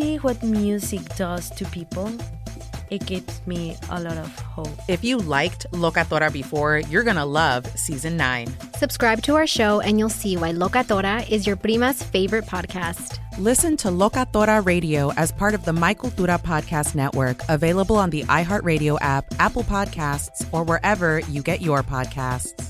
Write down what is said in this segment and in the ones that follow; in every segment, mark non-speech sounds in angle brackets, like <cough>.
what music does to people, it gives me a lot of hope. If you liked Locatora before, you're going to love season 9. Subscribe to our show and you'll see why Locatora is your prima's favorite podcast. Listen to Locatora Radio as part of the Mi Cultura Podcast Network, available on the iHeartRadio app, Apple Podcasts, or wherever you get your podcasts.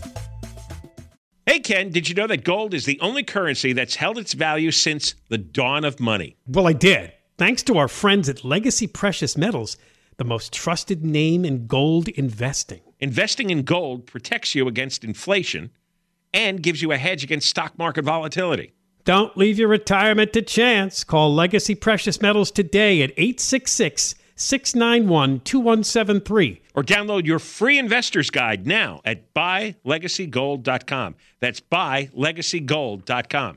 Hey, Ken, did you know that gold is the only currency that's held its value since the dawn of money? Well, I did. Thanks to our friends at Legacy Precious Metals the most trusted name in gold investing. Investing in gold protects you against inflation and gives you a hedge against stock market volatility. Don't leave your retirement to chance. Call Legacy Precious Metals today at 866 691 2173. Or download your free investor's guide now at buylegacygold.com. That's buylegacygold.com.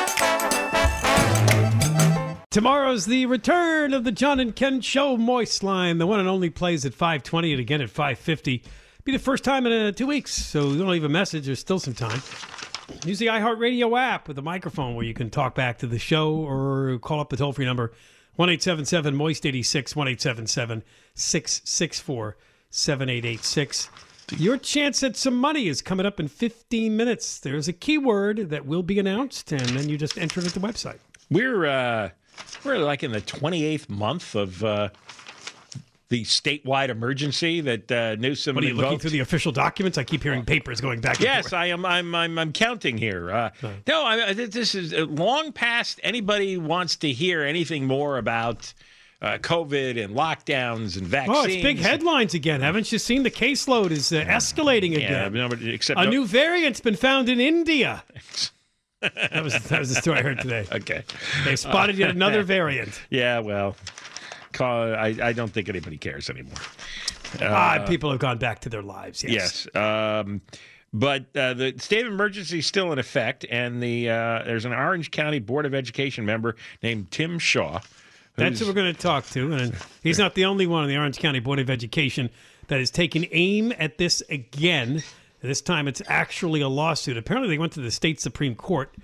Tomorrow's the return of the John and Ken Show Moist Line. The one and only plays at 520 and again at 550. Be the first time in uh, two weeks, so don't leave a message. There's still some time. Use the iHeartRadio app with a microphone where you can talk back to the show or call up the toll free number 1 877 Moist 86 1 877 664 7886. Your chance at some money is coming up in 15 minutes. There's a keyword that will be announced, and then you just enter it at the website. We're uh, we're like in the 28th month of uh, the statewide emergency that uh, Newsom. What are you invoked. looking through the official documents? I keep hearing papers going back. yes, forth. I am. I'm. I'm. I'm counting here. Uh, no, no I, this is uh, long past anybody wants to hear anything more about. Uh, COVID and lockdowns and vaccines. Oh, it's big headlines again. Haven't you seen the caseload is uh, escalating again? Yeah, no, except a no- new variant's been found in India. <laughs> that was that was the story I heard today. <laughs> Okay, they spotted yet another <laughs> variant. Yeah, well, call, I I don't think anybody cares anymore. Uh, people have gone back to their lives. Yes. Yes. Um, but uh, the state of emergency is still in effect, and the uh, there's an Orange County Board of Education member named Tim Shaw. That's who we're going to talk to, and he's not the only one in the Orange County Board of Education that is taking aim at this again. This time it's actually a lawsuit. Apparently, they went to the state Supreme Court.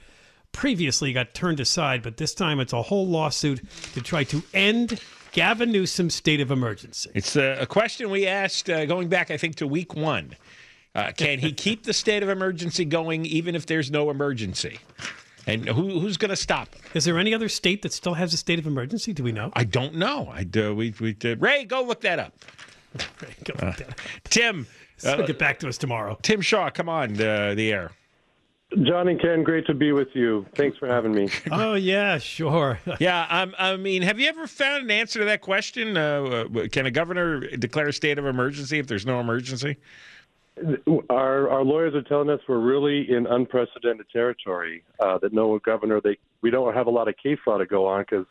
Previously, got turned aside, but this time it's a whole lawsuit to try to end Gavin Newsom's state of emergency. It's a, a question we asked uh, going back, I think, to week one. Uh, can he keep the state of emergency going even if there's no emergency? And who, who's going to stop him? Is there any other state that still has a state of emergency? Do we know? I don't know. I do. We, we did. Ray, go look that up. Ray, <laughs> go uh, look that up. Tim, <laughs> uh, get back to us tomorrow. Tim Shaw, come on uh, the air. John and Ken, great to be with you. Thanks for having me. <laughs> oh yeah, sure. <laughs> yeah, um, I mean, have you ever found an answer to that question? Uh, can a governor declare a state of emergency if there's no emergency? Our our lawyers are telling us we're really in unprecedented territory. Uh, that no governor they we don't have a lot of case law to go on because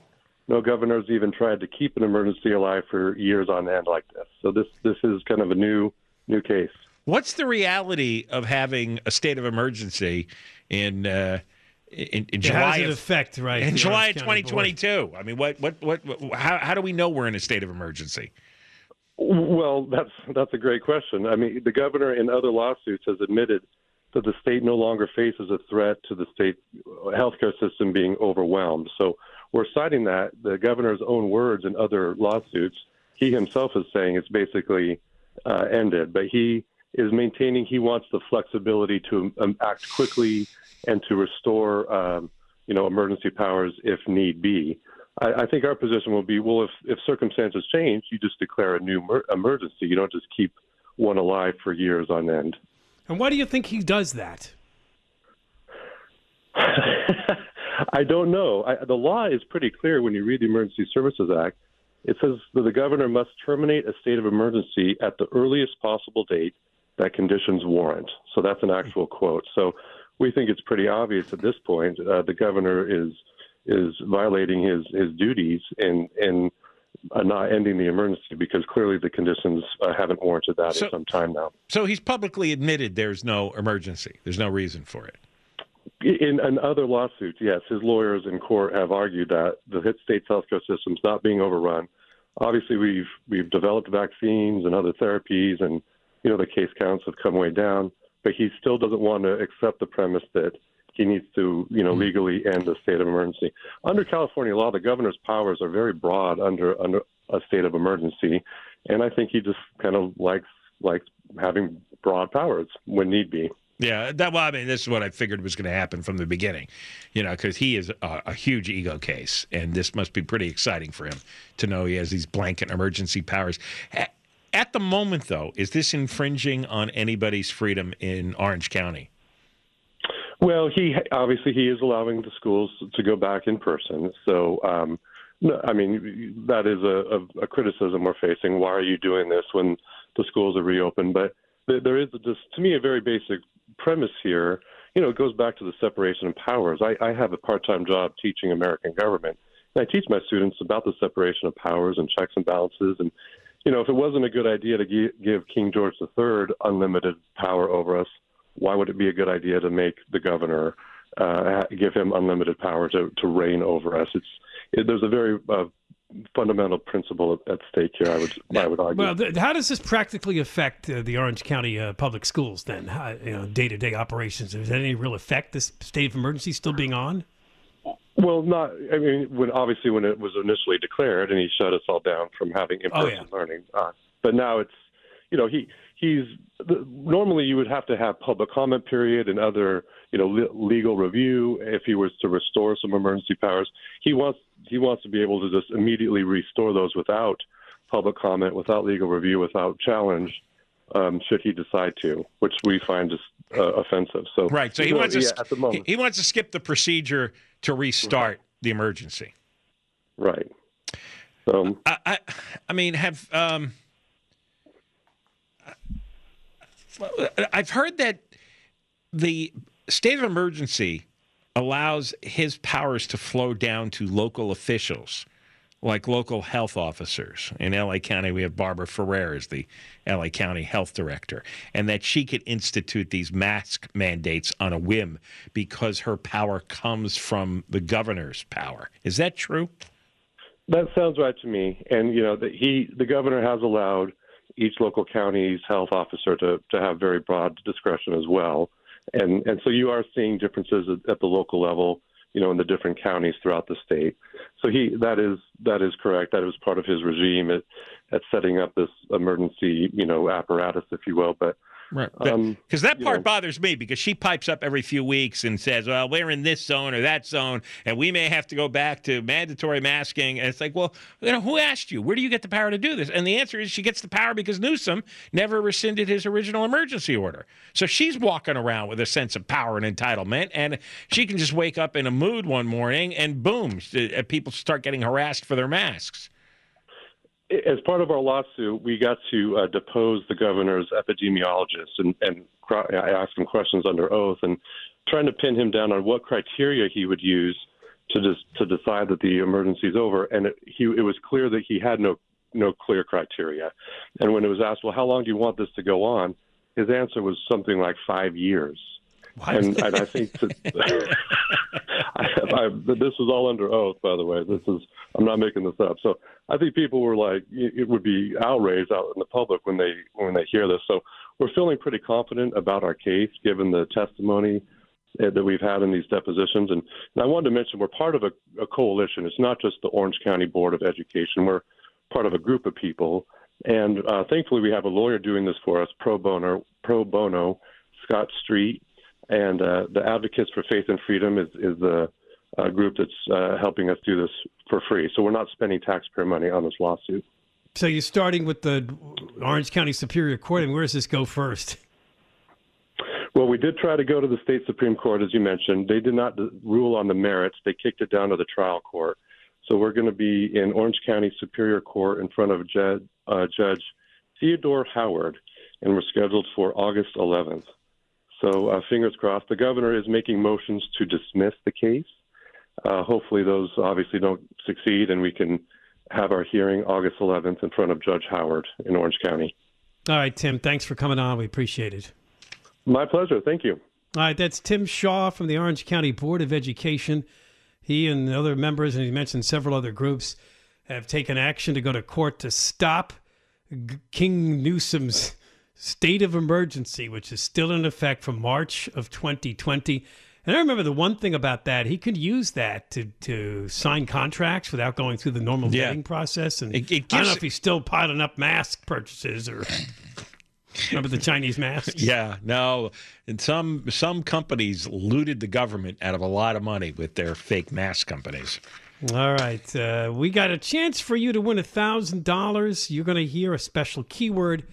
no governor's even tried to keep an emergency alive for years on end like this. So this this is kind of a new new case. What's the reality of having a state of emergency in uh, in, in July? How does it of, affect right in July of 2022? I mean, what, what what what how how do we know we're in a state of emergency? Well, that's that's a great question. I mean, the governor in other lawsuits has admitted that the state no longer faces a threat to the state healthcare system being overwhelmed. So we're citing that the governor's own words in other lawsuits. He himself is saying it's basically uh, ended, but he is maintaining he wants the flexibility to um, act quickly and to restore, um, you know, emergency powers if need be. I, I think our position will be, well, if, if circumstances change, you just declare a new mer- emergency. You don't just keep one alive for years on end. And why do you think he does that? <laughs> I don't know. I, the law is pretty clear when you read the Emergency Services Act. It says that the governor must terminate a state of emergency at the earliest possible date that conditions warrant. So that's an actual quote. So we think it's pretty obvious at this point uh, the governor is is violating his his duties in in uh, not ending the emergency because clearly the conditions uh, haven't warranted that so, in some time now. So he's publicly admitted there's no emergency. There's no reason for it. In, in other lawsuits, yes, his lawyers in court have argued that the state's healthcare system's not being overrun. Obviously, we've we've developed vaccines and other therapies, and you know the case counts have come way down. But he still doesn't want to accept the premise that he needs to, you know, mm-hmm. legally end the state of emergency. Under California law, the governor's powers are very broad under under a state of emergency, and I think he just kind of likes likes having broad powers when need be. Yeah, that well, I mean, this is what I figured was going to happen from the beginning, you know, because he is a, a, huge ego case, and this must be pretty exciting for him to know he has these blanket emergency powers. At, the moment, though, is this infringing on anybody's freedom in Orange County? Well, he obviously he is allowing the schools to go back in person. So, um, I mean, that is a, a, a criticism we're facing. Why are you doing this when the schools are reopened? But there is just, to me, a very basic premise here. You know, it goes back to the separation of powers. I, I have a part-time job teaching American government, and I teach my students about the separation of powers and checks and balances. And you know, if it wasn't a good idea to give King George III unlimited power over us, why would it be a good idea to make the governor uh, give him unlimited power to, to reign over us? It's it, there's a very uh, fundamental principle at, stake here. I would I would argue. Well, th- how does this practically affect uh, the Orange County uh, public schools then? How, you know, day to day operations. Is there any real effect? This state of emergency still being on? Well, not. I mean, when obviously when it was initially declared, and he shut us all down from having in person oh, yeah. learning. Uh, but now it's, you know, he he's normally you would have to have public comment period and other you know legal review if he was to restore some emergency powers. He wants he wants to be able to just immediately restore those without public comment without legal review without challenge um, should he decide to which we find just uh, offensive. So right. So he wants to yeah, at the moment. he wants to skip the procedure to restart the emergency. Right. Um, I, I, I mean have um I've heard that the state of emergency allows his powers to flow down to local officials, like local health officers. In LA County, we have Barbara Ferrer as the LA County health director, and that she could institute these mask mandates on a whim because her power comes from the governor's power. Is that true? That sounds right to me. And you know, that he, the governor, has allowed each local county's health officer to, to have very broad discretion as well. And, and so you are seeing differences at, at the local level, you know, in the different counties throughout the state. So he, that is, that is correct. That was part of his regime at, at setting up this emergency, you know, apparatus, if you will. But Right. Um, Because that part know, bothers me because she pipes up every few weeks and says, well, we're in this zone or that zone, and we may have to go back to mandatory masking. And it's like, well, you know, who asked you? Where do you get the power to do this? And the answer is she gets the power because Newsom never rescinded his original emergency order. So she's walking around with a sense of power and entitlement, and she can just wake up in a mood one morning and boom, uh, people start getting harassed for their masks. As part of our lawsuit, we got to uh, depose the governor's epidemiologist and, and cr- I asked him questions under oath and trying to pin him down on what criteria he would use to just to decide that the emergency is over. And it, he, it was clear that he had no no clear criteria. And when it was asked, well, how long do you want this to go on? His answer was something like five years. And, <laughs> and I think that <laughs> I, I, this is all under oath, by the way. This is I'm not making this up. So I think people were like, it would be outraged out in the public when they when they hear this. So we're feeling pretty confident about our case, given the testimony uh, that we've had in these depositions. And, and I wanted to mention we're part of a, a coalition. It's not just the Orange County Board of Education. We're part of a group of people, and uh, thankfully we have a lawyer doing this for us, pro bono, pro bono, Scott Street, and uh, the Advocates for Faith and Freedom is is the uh, group that's uh, helping us do this for free. So we're not spending taxpayer money on this lawsuit. So you're starting with the Orange County Superior Court, and where does this go first? Well, we did try to go to the state Supreme Court, as you mentioned. They did not rule on the merits. They kicked it down to the trial court. So we're going to be in Orange County Superior Court in front of uh, Judge Theodore Howard, and we're scheduled for August 11th. So uh, fingers crossed. The governor is making motions to dismiss the case. Uh, hopefully, those obviously don't succeed, and we can have our hearing August 11th in front of Judge Howard in Orange County. All right, Tim, thanks for coming on. We appreciate it. My pleasure. Thank you. All right, that's Tim Shaw from the Orange County Board of Education. He and other members, and he mentioned several other groups, have taken action to go to court to stop King Newsom's state of emergency, which is still in effect from March of 2020. And I remember the one thing about that, he could use that to, to sign contracts without going through the normal Yeah. vetting process. And It- it I don't know if he's still piling up mask purchases or remember the Chinese masks. <laughs> Yeah, no. And some some companies looted the government out of a lot of money with their fake mask companies. All right. Uh, we got a chance for you to win a $1,000. You're going to hear a special keyword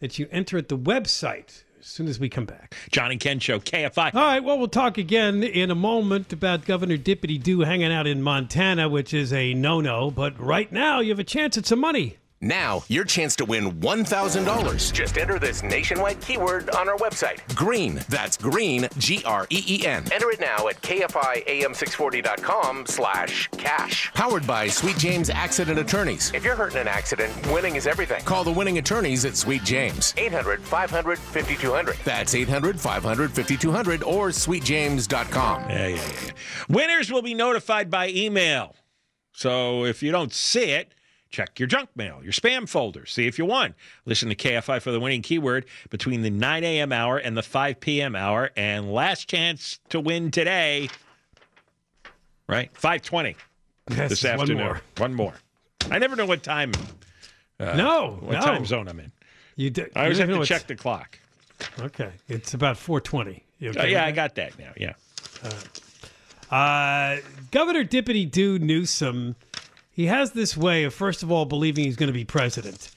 that you enter at the website as soon as we come back. John and Ken Show, KFI. All right. Well, we'll talk again in a moment about Governor Dippity Doo hanging out in Montana, which is a no no. But right now, you have a chance at some money. Now, your chance to win $1,000. Just enter this nationwide keyword on our website. Green. That's green, G R E E N. Enter it now at KFIAM640.com slash cash. Powered by Sweet James Accident Attorneys. If you're hurt in an accident, winning is everything. Call the winning attorneys at Sweet James. 800 500 5200. That's 800 500 5200 or sweetjames.com. Yeah, yeah, yeah. Winners will be notified by email. So if you don't see it, check your junk mail, your spam folder, see if you won. Listen to KFI for the winning keyword between the 9 a.m. hour and the 5 p.m. hour. And last chance to win today, right? 520 Yes, this one afternoon. more. One more. I never know what time. Uh, No, what no. time zone I'm in. You d- I always have to check the clock. Okay. It's about 420. You Uh, yeah, I got that now. Yeah. Uh, Governor Dippity Doo Newsom, he has this way of, first of all, believing he's going to be president.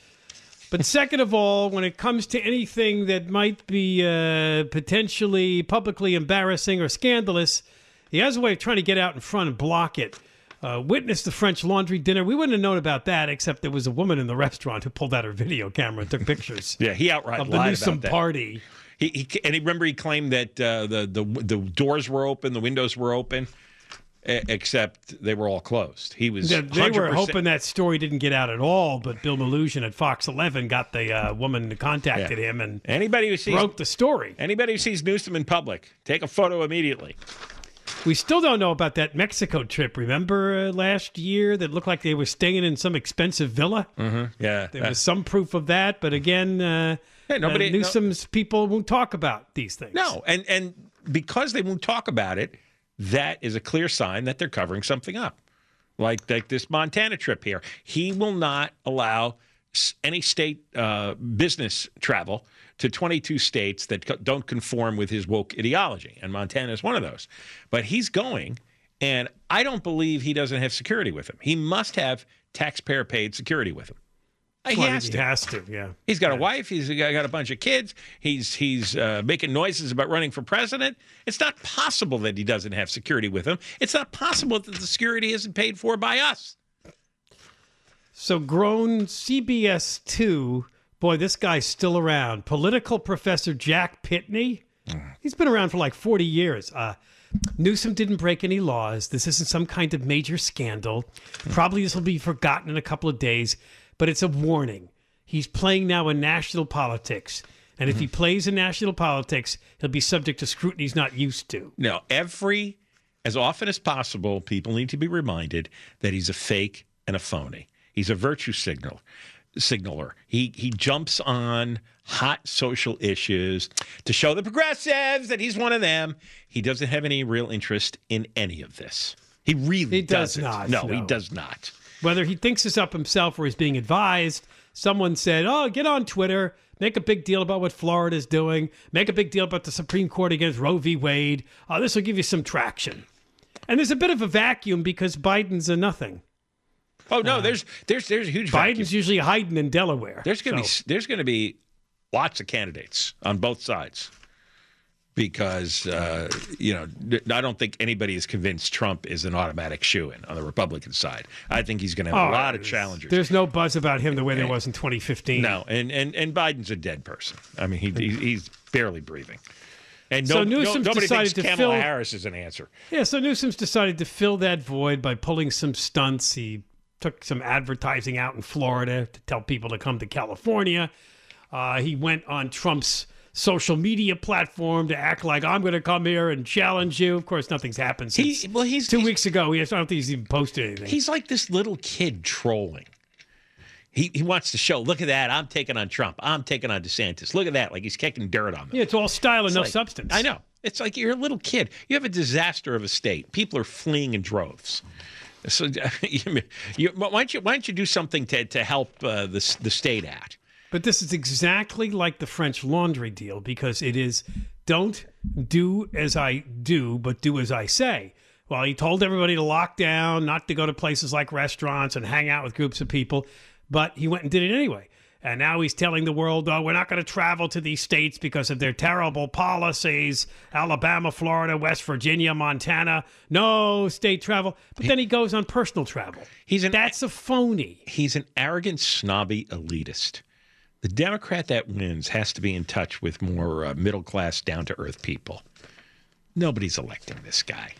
But <laughs> second of all, when it comes to anything that might be uh, potentially publicly embarrassing or scandalous, he has a way of trying to get out in front and block it. Uh, witnessed the French Laundry dinner. We wouldn't have known about that except there was a woman in the <laughs> restaurant who pulled out her video camera and took pictures. <laughs> Yeah, he outright of the lied Newsom about that. party. He, he and he, remember he claimed that uh, the the the doors were open, the windows were open, except they were all closed. He was they were 100% hoping that story didn't get out at all, but Bill Melugin at Fox 11 got the uh, woman who contacted Yeah. him and Anybody who sees broke the story. anybody who sees Newsom in public, take a photo immediately. We still don't know about that Mexico trip. Remember uh, last year that looked like they were staying in some expensive villa? Mm-hmm. Yeah, There was some proof of that, but again, uh, Hey, nobody- uh, Newsom's people won't talk about these things. no, and and because they won't talk about it, that is a clear sign that they're covering something up. Like like this Montana trip here, he will not allow any state uh, business travel to 22 states that co- don't conform with his woke ideology, and Montana is one of those. But he's going, and I don't believe he doesn't have security with him. He must have taxpayer paid security with him. He Well, has he to. has to, yeah. He's got a wife. He's got got a bunch of kids. He's he's uh, making noises about running for president. It's not possible that he doesn't have security with him. It's not possible that the security isn't paid for by us. So grown CBS two, boy, this guy's still around. Political professor Jack Pitney. He's been around for like 40 years. Uh, Newsom didn't break any laws. This isn't some kind of major scandal. Probably this will be forgotten in a couple of days, but it's a warning. He's playing now in national politics. And if he mm-hmm. plays in national politics, he'll be subject to scrutiny he's not used to. Now, every as often as possible, people need to be reminded that he's a fake and a phony. He's a virtue signal signaler. He he jumps on hot social issues to show the progressives that he's one of them. He doesn't have any real interest in any of this. He really He does doesn't. not, No, no. he does not. Whether he thinks this up himself or he's being advised, someone said, Oh, get on Twitter, make a big deal about what Florida's doing, make a big deal about the Supreme Court against Roe v. Wade. Uh, this will give you some traction. And there's a bit of a vacuum because Biden's a nothing. Oh no, there's there's there's a huge Biden's vacuum. usually hiding in Delaware. There's going to So- be there's going to be lots of candidates on both sides because uh, you know I don't think anybody is convinced Trump is an automatic shoe in on the Republican side. I think he's going to have Oh, a lot of challengers. There's no buzz about him the way there was in 2015. No, and and and Biden's a dead person. I mean, he, he he's barely breathing. And So no, no, nobody decided to Kamala fill- Harris is an answer. Yeah, so Newsom's decided to fill that void by pulling some stunts. He took some advertising out in Florida to tell people to come to California. Uh, he went on Trump's social media platform to act like I'm going to come here and challenge you. Of course, nothing's happened since He- well, he's two weeks ago. He has, I don't think he's even posted anything. He's like this little kid trolling. He, he wants to show, look at that. I'm taking on Trump. I'm taking on DeSantis. Look at that. Like he's kicking dirt on them. yeah, it's all style and no like- substance. I know. It's like you're a little kid. You have a disaster of a state. People are fleeing in droves. So you, <laughs> you, why don't you why don't you do something to to help uh, the the state out? But this is exactly like the French laundry deal because it is don't do as I do, but do as I say. Well, he told everybody to lock down, not to go to places like restaurants and hang out with groups of people, but he went and did it anyway. And now he's telling the world, oh, we're not going to travel to these states because of their terrible policies. Alabama, Florida, West Virginia, Montana, no state travel. But then he goes on personal travel. He's an That's a phony. He's an arrogant, snobby elitist. The Democrat that wins has to be in touch with more uh, middle class, down to earth people. Nobody's electing this guy.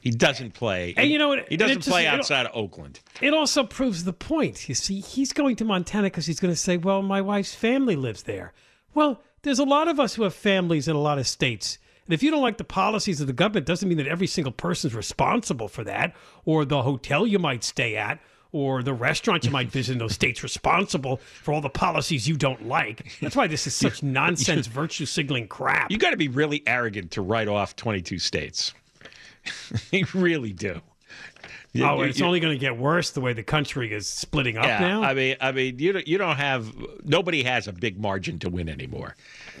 He doesn't play. And you know what? He doesn't just- play outside of Oakland. It also proves the point. You see, he's going to Montana because he's going to say, well, my wife's family lives there. Well, there's a lot of us who have families in a lot of states. And if you don't like the policies of the government, doesn't mean that every single person's responsible for that, or the hotel you might stay at, or the restaurant you might visit in those states responsible for all the policies you don't like. That's why this is <laughs> such nonsense virtue signaling crap. You got to be really arrogant to write off 22 states. <laughs> you really do. You- oh, you- it's you- only going to get worse the way the country is splitting up yeah, now. I mean, I mean, you don't, you don't have nobody has a big margin to win anymore.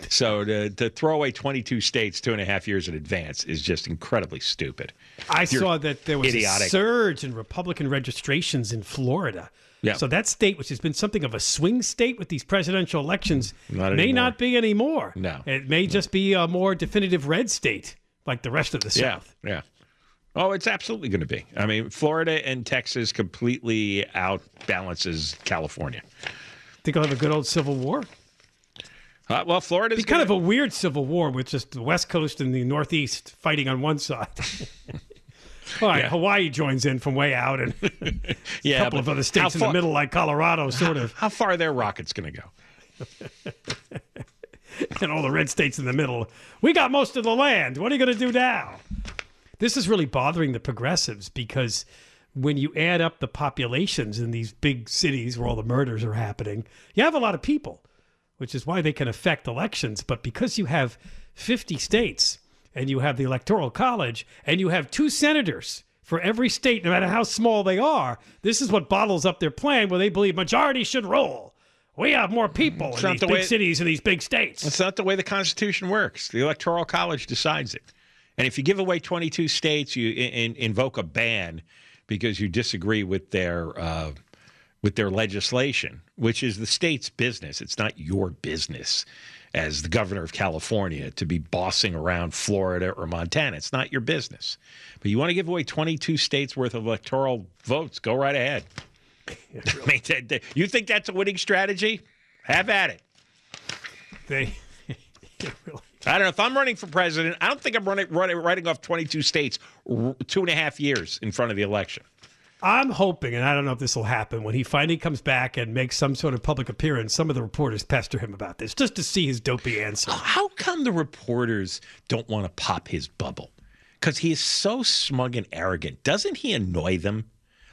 So to, to throw away 22 states two and a half years in advance is just incredibly stupid. I You're saw that there was idiotic. a surge in Republican registrations in Florida. Yeah. So that state, which has been something of a swing state with these presidential elections, Not may anymore. not be anymore. No. It may just be a more definitive red state like the rest of the South. Yeah, yeah. Oh, it's absolutely going to be. I mean, Florida and Texas completely outbalances California. Think I'll have a good old civil war? Uh, well, Florida's Be kind of a weird civil war with just the West Coast and the Northeast fighting on one side. <laughs> All right, Hawaii joins in from way out, and <laughs> yeah, a couple of other states in the middle, like Colorado, <laughs> sort how, of. How far are their rockets going to go? and all the red states in the middle. We got most of the land. What are you going to do now? This is really bothering the progressives because when you add up the populations in these big cities where all the murders are happening, you have a lot of people, which is why they can affect elections. But because you have 50 states and you have the Electoral College and you have two senators for every state, no matter how small they are, this is what bottles up their plan where they believe majority should rule. We have more people It's in these the big cities and these big states. That's not the way the Constitution works. The Electoral College decides it. And if you give away 22 states, you in, in, invoke a ban because you disagree with their uh, with their legislation, which is the state's business. It's not your business as the governor of California to be bossing around Florida or Montana. It's not your business. But you want to give away 22 states worth of electoral votes, go right ahead. <laughs> I mean, that- that- you think that's a winning strategy? Have at it. They <laughs> I don't know. If I'm running for president, I don't think I'm running, running writing off 22 states r- two and a half years in front of the election. I'm hoping, and I don't know if this will happen, when he finally comes back and makes some sort of public appearance, some of the reporters pester him about this just to see his dopey answer. How come the reporters don't want to pop his bubble? Because he is so smug and arrogant. Doesn't he annoy them?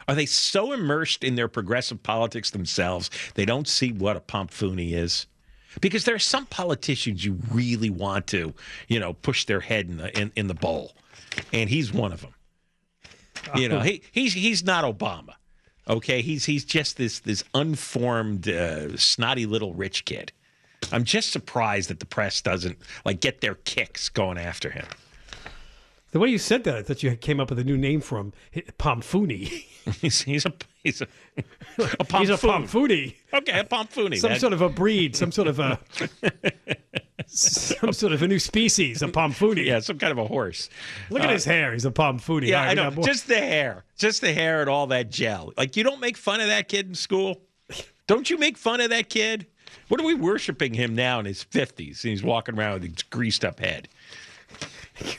Are they so immersed in their progressive politics themselves they don't see what a pompoony is? Because there are some politicians you really want to, you know, push their head in the in, in the bowl, and he's one of them. You know, he he's he's not Obama. Okay, he's he's just this this unformed, uh, snotty little rich kid. I'm just surprised that the press doesn't like get their kicks going after him. The way you said that, I thought you came up with a new name for him, Pomfoony. <laughs> he's he's a he's a <laughs> a He's a. Pomfoony. Okay, a pompoony. Some That- sort of a breed, some sort of a <laughs> <laughs> some sort of a new species, a Pomfoony. yeah, some kind of a horse. Look at Uh, his hair. He's a Pomfoony. Yeah, right, I know. Just the hair, just the hair and all that gel. Like you don't make fun of that kid in school. Don't you make fun of that kid? What are we worshiping him now in his fifties? And he's walking around with his greased up head.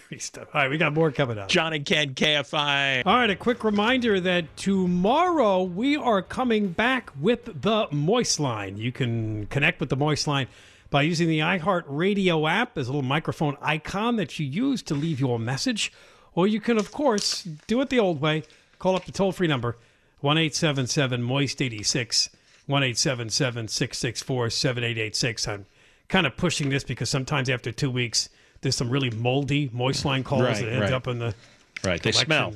greased up. All right, we got more coming up. John and Ken, KFI. All right, a quick reminder that tomorrow we are coming back with the Moist Line. You can connect with the Moist Line by using the iHeart Radio app. There's a little microphone icon that you use to leave your message. Or you can, of course, do it the old way. Call up the toll free number 1 877 Moist 86, 1 877 664 7886. I'm kind of pushing this because sometimes after two weeks, there's some really moldy Moist Line calls Right, that end right. up in the Right, they collection. smell.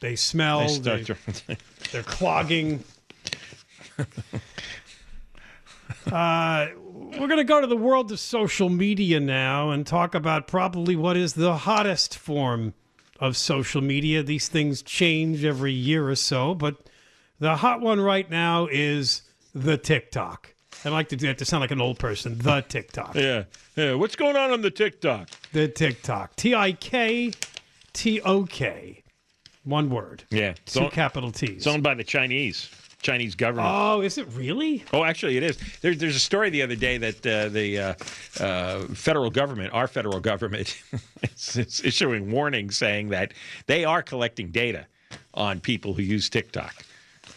They smell. They They start to- they're clogging. <laughs> uh, we're going to go to the world of social media now and talk about probably what is the hottest form of social media. These things change every year or so, but the hot one right now is the TikTok. I like to do that to sound like an old person. The TikTok. Yeah, yeah. What's going on on the TikTok? The TikTok. T I K T O K. One word. Yeah, Two owned- capital T's. It's owned by the Chinese, Chinese government. Oh, is it really? Oh, actually, it is. There's there's a story the other day that uh, the uh, uh, federal government, our federal government, <laughs> is, is issuing warnings saying that they are collecting data on people who use TikTok.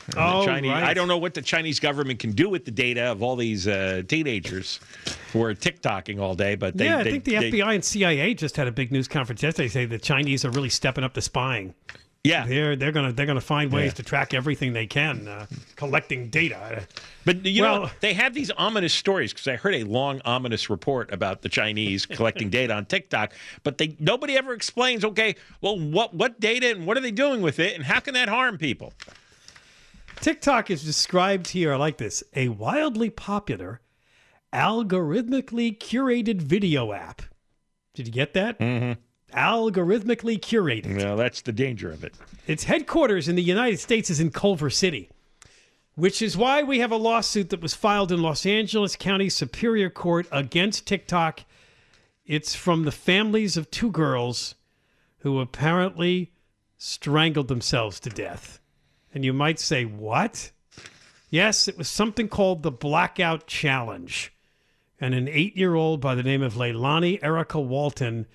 And Oh, Chinese, right. I don't know what the Chinese government can do with the data of all these uh, teenagers who are TikToking all day, but they, yeah, I they- think the they- FBI and CIA just had a big news conference yesterday. saying the Chinese are really stepping up the spying. Yeah, they're they're gonna they're gonna find ways Yeah. to track everything they can, uh, collecting data. But you Well- know, they have these ominous stories because I heard a long ominous report about the Chinese <laughs> collecting data on TikTok, but they nobody ever explains. Okay, well, what what data and what are they doing with it, and how can that harm people? TikTok is described here. I like this: a wildly popular, algorithmically curated video app. Did you get that? Mm-hmm. Algorithmically curated. Well, that's the danger of it. Its headquarters in the United States is in Culver City, which is why we have a lawsuit that was filed in Los Angeles County Superior Court against TikTok. It's from the families of two girls who apparently strangled themselves to death. And you might say, what? Yes, it was something called the Blackout Challenge. And an eight year old by the name of Lalani Erika Walton,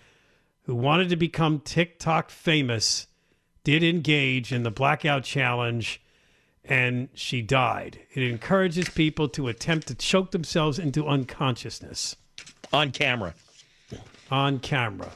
who wanted to become TikTok famous, did engage in the Blackout Challenge and she died. It encourages people to attempt to choke themselves into unconsciousness on camera. On camera.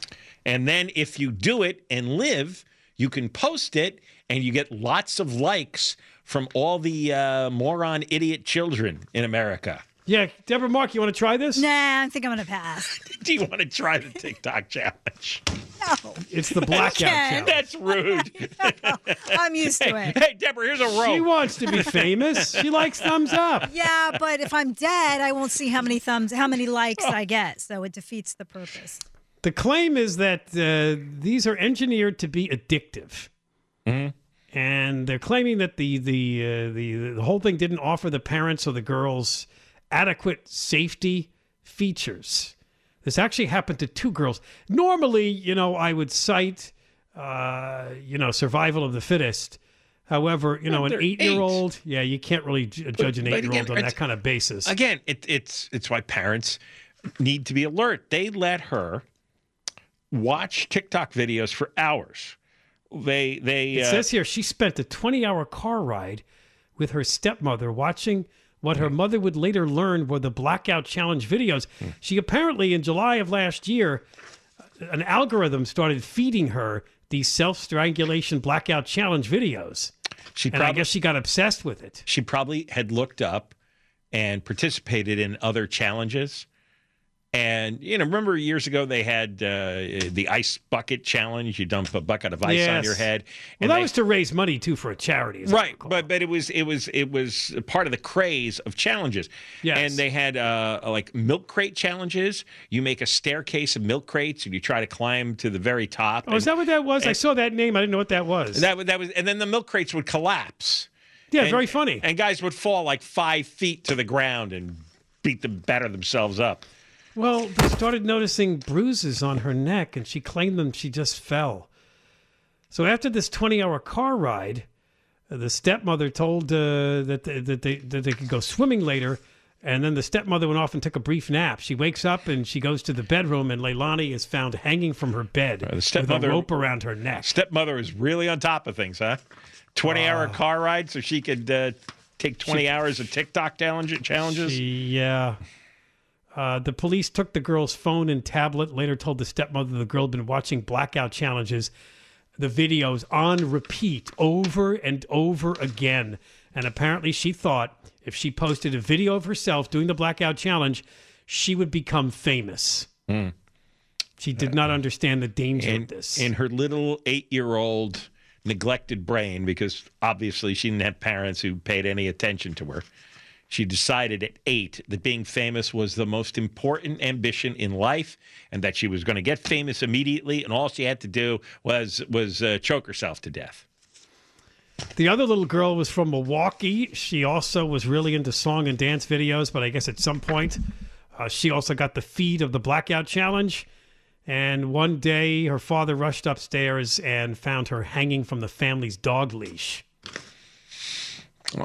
And then if you do it and live, you can post it and you get lots of likes from all the uh, moron idiot children in America Yeah, Deborah Mark, you want to try this? Nah, I think I'm going to pass. <laughs> Do you want to try the TikTok challenge? No. It's the blackout challenge. That's rude. <laughs> I'm used to hey, it. hey, Deborah, here's a rope. She wants to be famous. <laughs> She likes thumbs up. Yeah, but if I'm dead, I won't see how many thumbs, how many likes I get. So it defeats the purpose. The claim is that uh, these are engineered to be addictive. And they're claiming that the the, uh, the the whole thing didn't offer the parents or the girls adequate safety features. This actually happened to two girls. Normally, you know, I would cite, uh, you know, survival of the fittest. However, you know, an eight-year-old, yeah, you can't really ju- judge an eight-year-old on that kind of basis. Again, it, it's it's why parents need to be alert. They let her watch TikTok videos for hours. They they It uh, says here she spent a 20 hour car ride with her stepmother watching what her mother would later learn were the blackout challenge videos. Hmm. She apparently, in July of last year, an algorithm started feeding her these self strangulation blackout challenge videos. She and I guess she got obsessed with it. she probably had looked up and participated in other challenges. And you know, remember years ago they had uh, the ice bucket challenge. You dump a bucket of ice on your head. Well, and that they- was to raise money too for a charity. right, but but it was it was it was part of the craze of challenges. Yes. and they had uh, like milk crate challenges. You make a staircase of milk crates and you try to climb to the very top. Oh, is that what that was? I saw that name. I didn't know what that was. that that was, and then the milk crates would collapse. Yeah, And- very funny. And guys would fall like five feet to the ground and beat them, batter themselves up. Well, they started noticing bruises on her neck, and she claimed them she just fell. So after this 20-hour car ride, uh, the stepmother told uh, that they, that they that they could go swimming later, and then the stepmother went off and took a brief nap. She wakes up and she goes to the bedroom, and Lalani is found hanging from her bed with a rope around her neck. Stepmother is really on top of things, huh? 20 hour car ride so she could uh, take 20 She- hours of TikTok challenge, challenges. She- yeah. Uh, the police took the girl's phone and tablet. Later, told the stepmother the girl had been watching blackout challenges, the videos on repeat over and over again. And apparently, she thought if she posted a video of herself doing the blackout challenge, she would become famous. She did not understand the danger in, of this. in her little eight year old neglected brain, because obviously she didn't have parents who paid any attention to her. She decided at eight that being famous was the most important ambition in life, and that she was going to get famous immediately, and all she had to do was was uh, choke herself to death. The other little girl was from Milwaukee. She also was really into song and dance videos, but I guess at some point uh, she also got the feed of the Blackout Challenge. And one day her father rushed upstairs and found her hanging from the family's dog leash.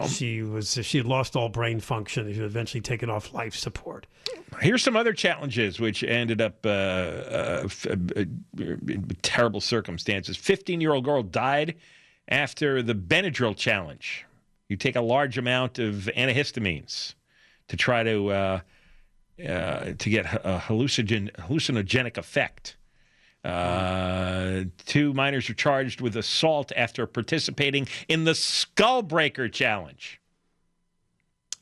She was she had lost all brain function. She was eventually taken off life support. Here's some other challenges which ended up uh, uh, f- uh, in terrible circumstances. 15 year old girl died after the Benadryl challenge. You take a large amount of antihistamines to try to uh, uh, to get a hallucinogen, hallucinogenic effect. Uh, two minors are charged with assault after participating in the Skull Breaker challenge.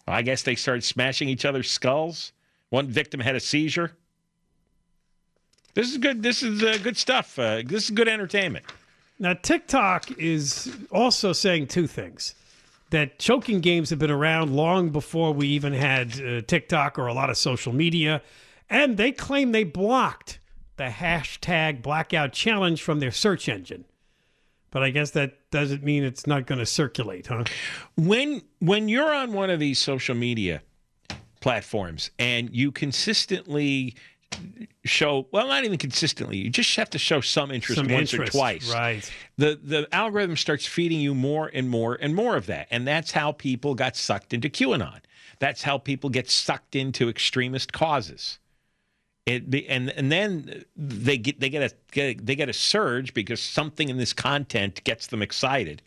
I guess they started smashing each other's skulls. One victim had a seizure. This is good. This is uh, good stuff. Uh, this is good entertainment. Now, TikTok is also saying two things that choking games have been around long before we even had uh, TikTok or a lot of social media. And they claim they blocked the hashtag blackout challenge from their search engine. But I guess that doesn't mean it's not going to circulate, huh? When when you're on one of these social media platforms and you consistently show well not even consistently you just have to show some interest Some once interest, or twice right. the the algorithm starts feeding you more and more and more of that and that's how people got sucked into qanon that's how people get sucked into extremist causes it and and then they get they get a get, they get a surge because something in this content gets them excited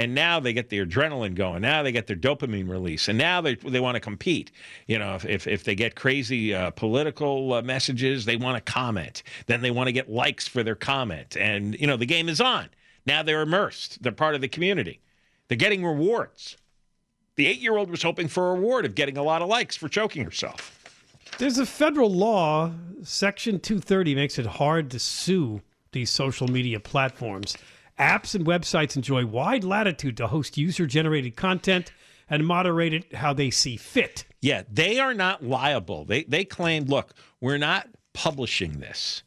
and now they get their adrenaline going. Now they get their dopamine release, and now they they want to compete. You know, if if, if they get crazy uh, political uh, messages, they want to comment. Then they want to get likes for their comment, and you know the game is on. Now they're immersed. They're part of the community. They're getting rewards. The eight year old was hoping for a reward of getting a lot of likes for choking herself. There's a federal law, Section 230 makes it hard to sue these social media platforms. Apps and websites enjoy wide latitude to host user generated content and moderate it how they see fit. Yeah, they are not liable. They they claimed, look, we're not publishing this.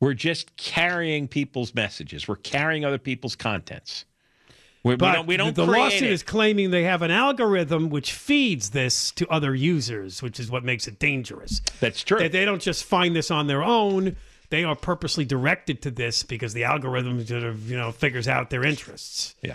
We're just carrying people's messages. We're carrying other people's contents. We, we But don't, we don't the lawsuit it. is claiming they have an algorithm which feeds this to other users, which is what makes it dangerous. That's true. That they don't just find this on their own; they are purposely directed to this because the algorithm sort of you know figures out their interests. Yeah.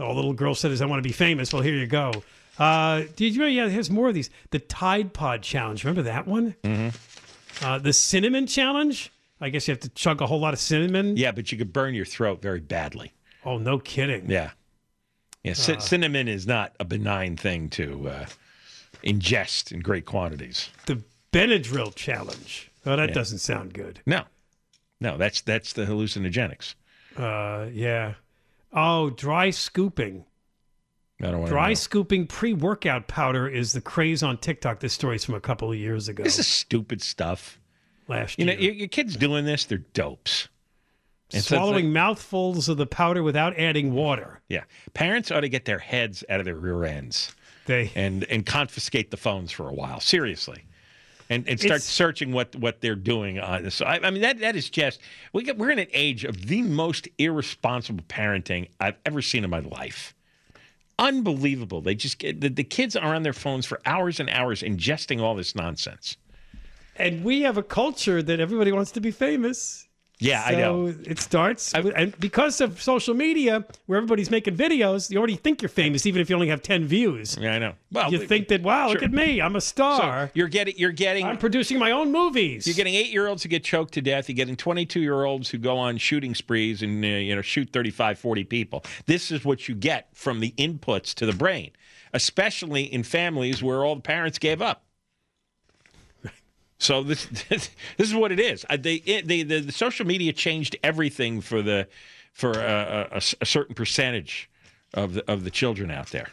Oh, little girl said, "I want to be famous." Well, here you go. Uh, did you? Yeah, there's more of these. The Tide Pod challenge. Remember that one? Mm-hmm. Uh, the cinnamon challenge. I guess you have to chug a whole lot of cinnamon. Yeah, but you could burn your throat very badly. Oh, no kidding. Yeah. Yeah, ci- Uh. cinnamon is not a benign thing to uh, ingest in great quantities. The Benadryl challenge. Oh, that Yeah. doesn't sound good. No, no, that's that's the hallucinogenics. Uh, yeah. Oh, dry scooping. I don't want Dry to. scooping pre-workout powder is the craze on TikTok. This story's from a couple of years ago. This is stupid stuff. Last year. You know, your, your kids doing this, they're dopes. And so Swallowing like- mouthfuls of the powder without adding water. yeah, parents ought to get their heads out of their rear ends. They and and confiscate the phones for a while, seriously, and and start It's- searching what what they're doing on this. So I, I mean that that is just we get, we're in an age of the most irresponsible parenting I've ever seen in my life. Unbelievable. They just get the, the kids are on their phones for hours and hours ingesting all this nonsense. And we have a culture that everybody wants to be famous. Yeah, I So know. It starts, with, and because of social media, where everybody's making videos, you already think you're famous, even if you only have ten views. Yeah, I know. Well, you think that wow, look at me, I'm a star. So you're getting you're getting I'm producing my own movies. You're getting eight year olds who get choked to death. You're getting 22 year olds who go on shooting sprees and uh, you know shoot 35, 40 people. This is what you get from the inputs to the brain, especially in families where all the parents gave up. So <laughs> this this, is what it is. Uh, They, it, they, the, the social media changed everything for the for a, a, a certain percentage of the of the children out there.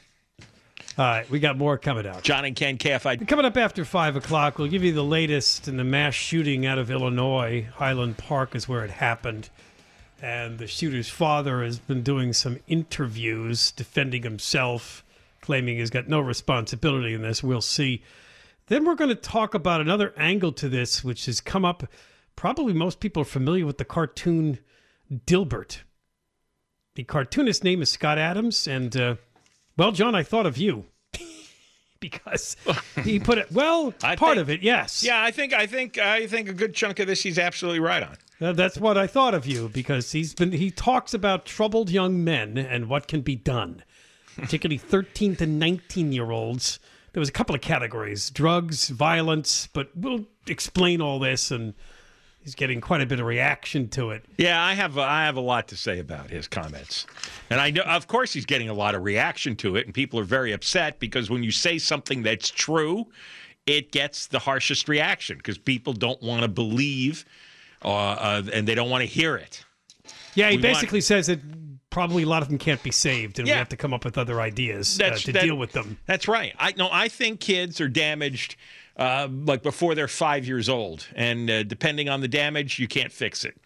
All right, we got more coming out. John and Ken KFI. Coming up after five o'clock, we'll give you the latest in the mass shooting out of Illinois. Highland Park is where it happened. And the shooter's father has been doing some interviews defending himself, claiming he's got no responsibility in this. We'll see. Then we're going to talk about another angle to this, which has come up. Probably most people are familiar with the cartoon Dilbert. The cartoonist's name is Scott Adams. And, uh, well, John, I thought of you <laughs> because he put it, well, <laughs> I part think- of it, yes. Yeah, I think I think I think a good chunk of this he's absolutely right on. Uh, That's what I thought of you because he's been he talks about troubled young men and what can be done, particularly 13 to 19 year olds. There was a couple of categories: drugs, violence, but we'll explain all this and he's getting quite a bit of reaction to it. Yeah, I have I have a lot to say about his comments, and I know, of course, he's getting a lot of reaction to it, and people are very upset because when you say something that's true, it gets the harshest reaction because people don't want to believe, uh, uh, and they don't want to hear it. Yeah, he We want- basically says that probably a lot of them can't be saved and we have to come up with other ideas uh, to that- deal with them. That's right. I no, I think kids are damaged. Uh, like before they're five years old, and uh, depending on the damage, you can't fix it.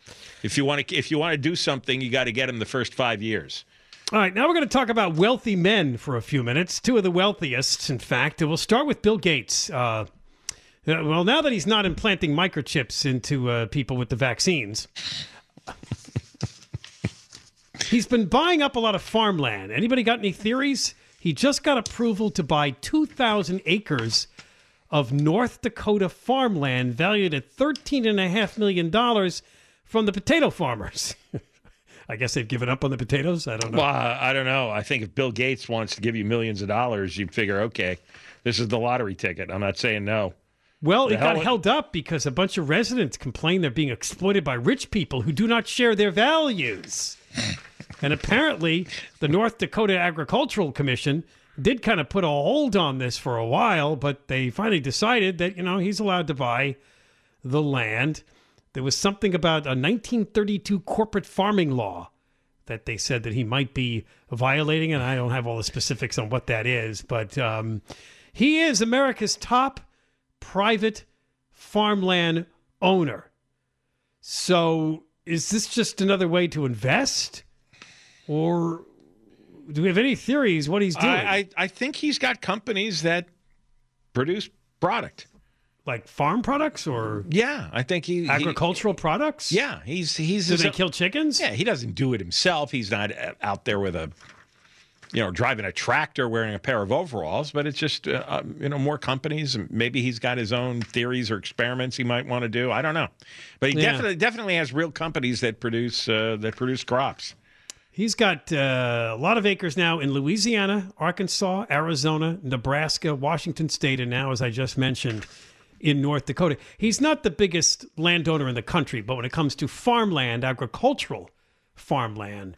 If you want to, if you want to do something, you got to get them the first five years. All right, now we're going to talk about wealthy men for a few minutes. Two of the wealthiest, in fact. And we'll start with Bill Gates. Uh, uh, well, now that he's not implanting microchips into uh, people with the vaccines, he's been buying up a lot of farmland. Anybody got any theories? He just got approval to buy 2,000 acres of North Dakota farmland valued at $13.5 million from the potato farmers. <laughs> I guess they've given up on the potatoes. I don't know. Well, I don't know. I think if Bill Gates wants to give you millions of dollars, you'd figure, okay, this is the lottery ticket. I'm not saying no. Well, The it got hell- held up because a bunch of residents complain they're being exploited by rich people who do not share their values. And apparently, the North Dakota Agricultural Commission did kind of put a hold on this for a while, but they finally decided that, you know, he's allowed to buy the land. There was something about a 1932 corporate farming law that they said that he might be violating, and I don't have all the specifics on what that is, but um, he is America's top private farmland owner. So is this just another way to invest? Or do we have any theories what he's doing? I, I, I think he's got companies that produce product. like farm products or Yeah, I think he he- agricultural products? Yeah, he's he's. Do they kill chickens? Yeah, he doesn't do it himself. He's not uh, out there with a, you know, driving a tractor wearing a pair of overalls. But it's just, uh, um, you know, more companies. Maybe he's got his own theories or experiments he might want to do. I don't know, but he Yeah. definitely definitely has real companies that produce uh, that produce crops. He's got uh, a lot of acres now in Louisiana, Arkansas, Arizona, Nebraska, Washington State, and now, as I just mentioned, in North Dakota. He's not the biggest landowner in the country, but when it comes to farmland, agricultural farmland,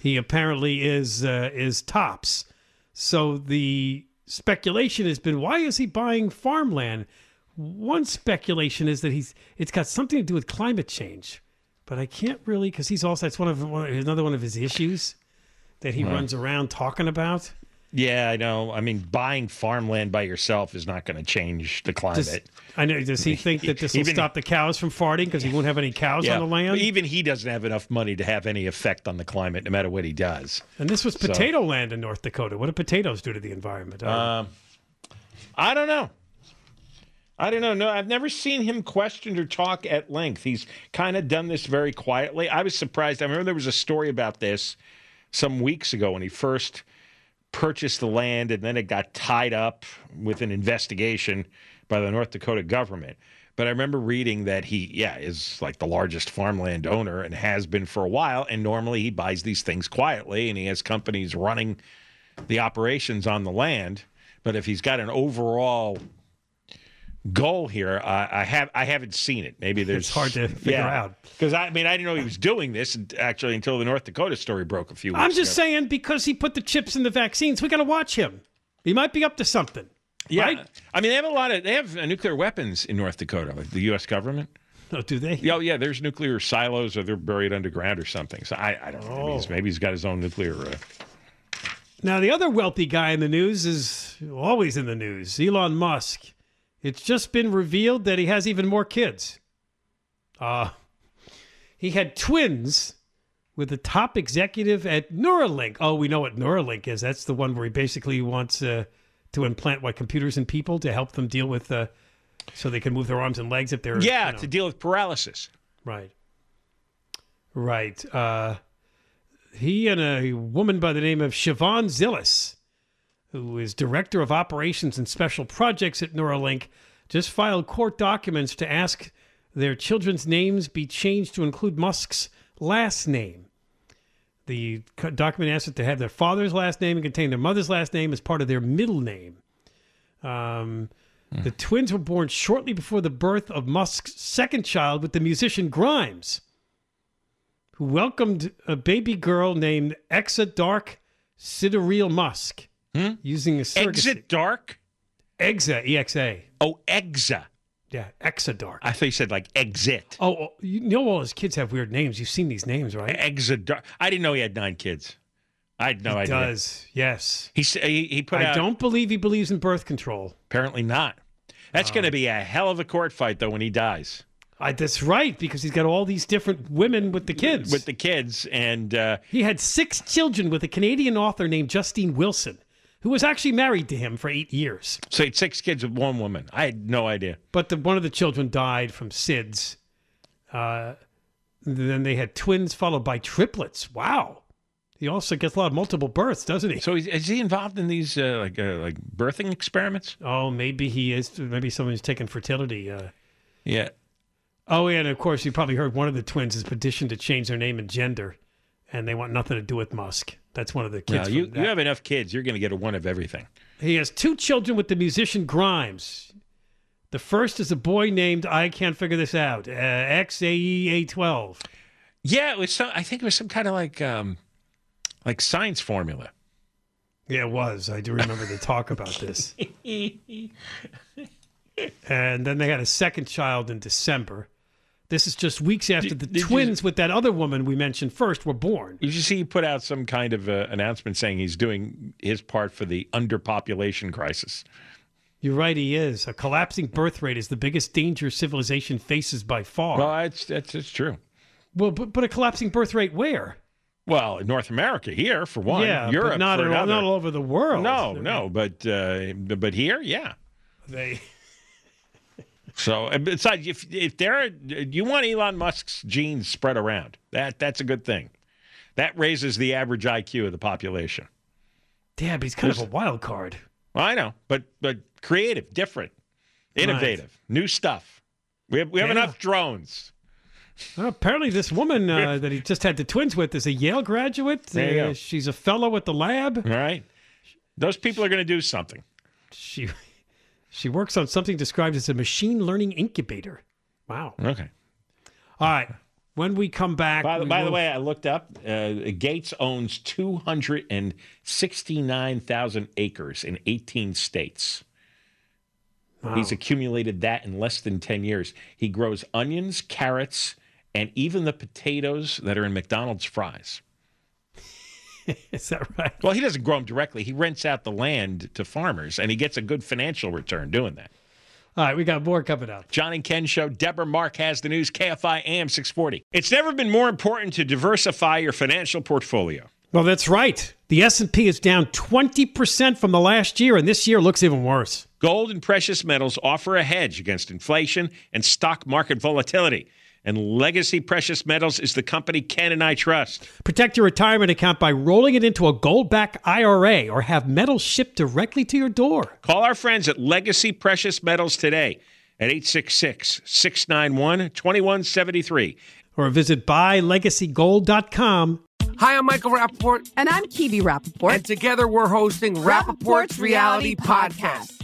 he apparently is uh, is tops. So the speculation has been, why is he buying farmland? One speculation is that he's it's got something to do with climate change, but I can't really because he's also that's one of one, another one of his issues that he Right. runs around talking about. Yeah, I know. I mean, buying farmland by yourself is not going to change the climate. Does, I know. Does he think that this will stop the cows from farting because he won't have any cows on the land? even he doesn't have enough money to have any effect on the climate, no matter what he does. and this was So- potato land in North Dakota. What do potatoes do to the environment? Um, I don't know. I don't know. No, I've never seen him questioned or talk at length. He's kind of done this very quietly. I was surprised. I remember there was a story about this some weeks ago when he first purchased the land and then it got tied up with an investigation by the North Dakota government. But I remember reading that he, yeah, is like the largest farmland owner and has been for a while. And normally he buys these things quietly and he has companies running the operations on the land. But if he's got an overall goal here, I, I have I haven't seen it. Maybe there's It's hard to <laughs> figure out. because I mean I didn't know he was doing this actually until the North Dakota story broke a few weeks. Ago. I'm just ago. saying because he put the chips in the vaccines, we got to watch him. He might be up to something. Yeah, Right? I mean they have a lot of they have nuclear weapons in North Dakota, like the U.S. government. Oh, do they? Yeah, oh, yeah. There's nuclear silos, or they're buried underground or something. So I, I don't know. Maybe, Oh. he's, maybe he's got his own nuclear. Uh, Now, the other wealthy guy in the news is always in the news Elon Musk. It's just been revealed that he has even more kids. Uh, he had twins with the top executive at Neuralink. Oh, we know what Neuralink is. That's the one where he basically wants uh, to implant what computers in people to help them deal with, uh, so they can move their arms and legs if they're yeah, you know. to deal with paralysis. Right. Right. Uh, he and a woman by the name of Siobhan Zillis, who is director of operations and special projects at Neuralink, just filed court documents to ask their children's names be changed to include Musk's last name. The document asks that they have their father's last name and contain their mother's last name as part of their middle name. Um, The twins were born shortly before the birth of Musk's second child with the musician Grimes, who welcomed a baby girl named Exa Dark Sidereal Musk using a surrogate. Exit dark. Exa, E X A. Oh, Exa. Yeah, Exa Dark. I thought you said like exit. Oh, oh, you know all his kids have weird names. You've seen these names, right? Exit dark. I didn't know he had nine kids. I had no he idea. does, yes. He he, he put I out. don't believe he believes in birth control. Apparently not. That's going to be a hell of a court fight though when he dies I, that's right, because he's got all these different women with the kids. with the kids and. Uh, He had six children with a Canadian author named Justine Wilson, who was actually married to him for eight years. So he had six kids with one woman. I had no idea. But the, one of the children died from SIDS. Uh, then they had twins followed by triplets. Wow. He also gets a lot of multiple births, doesn't he? So is, is he involved in these uh, like uh, like birthing experiments? Oh, maybe he is. Maybe someone's taking fertility. Uh, Yeah. oh, yeah, and of course, you probably heard one of the twins has petitioned to change their name and gender, and they want nothing to do with Musk. That's one of the No, kids. you you have enough kids. You're going to get a one of everything. He has two children with the musician Grimes. The first is a boy named I can't figure this out. Uh, XAEA12. Yeah, it was. Some, I think it was some kind of like um, like science formula. Yeah, it was. I do remember the talk about <laughs> this. And then they had a second child in December. This is just weeks after Did- the did you- twins with that other woman we mentioned first were born. Did you see he put out some kind of uh, announcement saying he's doing his part for the underpopulation crisis? You're right, he is. A collapsing birth rate is the biggest danger civilization faces by far. Well, it's that's it's true. Well, but, but a collapsing birth rate where? Well, in North America here for one, yeah, Europe not, for at- another. not all over the world. No, no, but uh, but here, yeah. They So and besides, if if there, you want Elon Musk's genes spread around, that that's a good thing. That raises the average IQ of the population. Yeah, but he's kind of a wild card. Well, I know, but but creative, different, innovative, new stuff. We have we have Yeah. enough drones. Well, apparently, this woman uh, that he just had the twins with is a Yale graduate. There you Uh, go. She's a fellow at the lab. All right, those people are going to do something. She she works on something described as a machine learning incubator. Wow. Okay. All right. When we come back, By, the- by the way, I looked up. Uh, Gates owns two hundred and sixty-nine thousand acres in eighteen states. He's accumulated that in less than ten years. He grows onions, carrots, and even the potatoes that are in McDonald's fries. <laughs> is that right? Well, he doesn't grow them directly. He rents out the land to farmers, and he gets a good financial return doing that. All right, we got more coming up. John and Ken Show. Deborah Mark has the news. KFI AM 640. It's never been more important to diversify your financial portfolio. Well, that's right. The S&P is down 20% from the last year and this year looks even worse. Gold and precious metals offer a hedge against inflation and stock market volatility. And Legacy Precious Metals is the company Ken and I trust. Protect your retirement account by rolling it into a gold-backed IRA or have metals shipped directly to your door. Call our friends at Legacy Precious Metals today at 866 691 2173. Or visit buylegacygold.com. Hi, I'm Michael Rapaport. And I'm Kibi Rapaport. And together we're hosting Rapaport's Reality Podcast.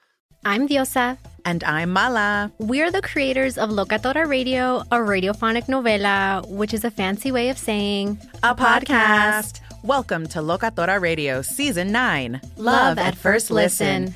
I'm Diosa. And I'm Mala. We're the creators of Locatora Radio, a radiophonic novela, which is a fancy way of saying A podcast. Welcome to Locatora Radio Season 9 Love at First Listen.